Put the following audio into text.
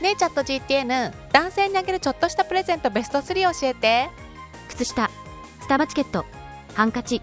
ねえチャット GTN 男性にあげるちょっとしたプレゼントベスト3教えて。靴下スタバチケットハンカチ。